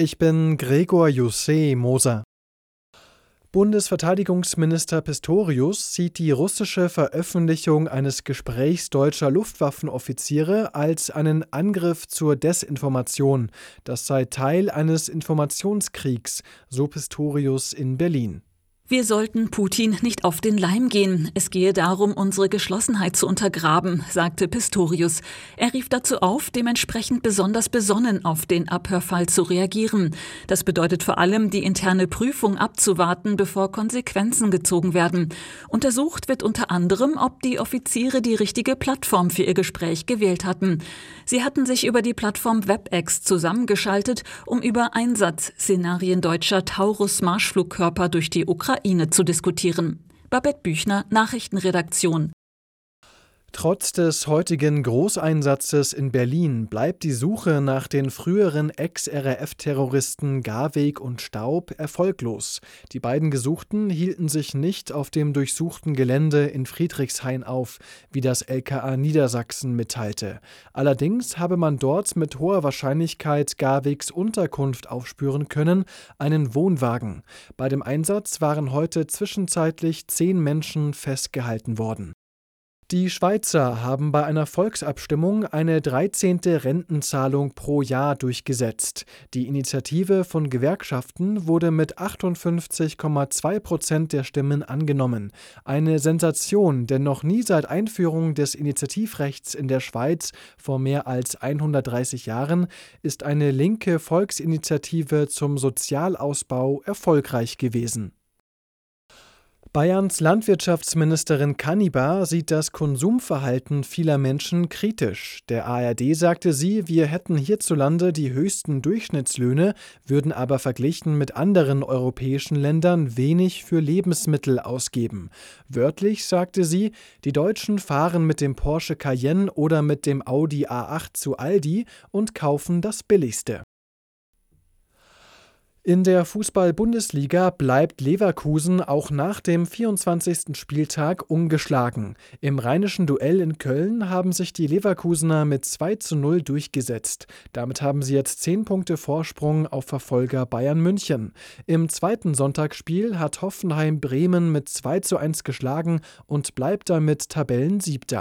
Ich bin Gregor Jusse Moser. Bundesverteidigungsminister Pistorius sieht die russische Veröffentlichung eines Gesprächs deutscher Luftwaffenoffiziere als einen Angriff zur Desinformation. Das sei Teil eines Informationskriegs, so Pistorius in Berlin. Wir sollten Putin nicht auf den Leim gehen. Es gehe darum, unsere Geschlossenheit zu untergraben, sagte Pistorius. Er rief dazu auf, dementsprechend besonders besonnen auf den Abhörfall zu reagieren. Das bedeutet vor allem, die interne Prüfung abzuwarten, bevor Konsequenzen gezogen werden. Untersucht wird unter anderem, ob die Offiziere die richtige Plattform für ihr Gespräch gewählt hatten. Sie hatten sich über die Plattform WebEx zusammengeschaltet, um über Einsatzszenarien deutscher Taurus-Marschflugkörper durch die Ukraine Ukraine zu diskutieren. Babette Büchner, Nachrichtenredaktion. Trotz des heutigen Großeinsatzes in Berlin bleibt die Suche nach den früheren Ex-RAF-Terroristen Garweg und Staub erfolglos. Die beiden Gesuchten hielten sich nicht auf dem durchsuchten Gelände in Friedrichshain auf, wie das LKA Niedersachsen mitteilte. Allerdings habe man dort mit hoher Wahrscheinlichkeit Garwegs Unterkunft aufspüren können, einen Wohnwagen. Bei dem Einsatz waren heute zwischenzeitlich zehn Menschen festgehalten worden. Die Schweizer haben bei einer Volksabstimmung eine 13. Rentenzahlung pro Jahr durchgesetzt. Die Initiative von Gewerkschaften wurde mit 58,2 Prozent der Stimmen angenommen. Eine Sensation, denn noch nie seit Einführung des Initiativrechts in der Schweiz vor mehr als 130 Jahren ist eine linke Volksinitiative zum Sozialausbau erfolgreich gewesen. Bayerns Landwirtschaftsministerin Kannibar sieht das Konsumverhalten vieler Menschen kritisch. Der ARD sagte sie, wir hätten hierzulande die höchsten Durchschnittslöhne, würden aber verglichen mit anderen europäischen Ländern wenig für Lebensmittel ausgeben. Wörtlich sagte sie, die Deutschen fahren mit dem Porsche Cayenne oder mit dem Audi A8 zu Aldi und kaufen das billigste. In der Fußball-Bundesliga bleibt Leverkusen auch nach dem 24. Spieltag ungeschlagen. Im rheinischen Duell in Köln haben sich die Leverkusener mit 2 zu 0 durchgesetzt. Damit haben sie jetzt 10 Punkte Vorsprung auf Verfolger Bayern München. Im zweiten Sonntagsspiel hat Hoffenheim Bremen mit 2 zu 1 geschlagen und bleibt damit Tabellensiebter.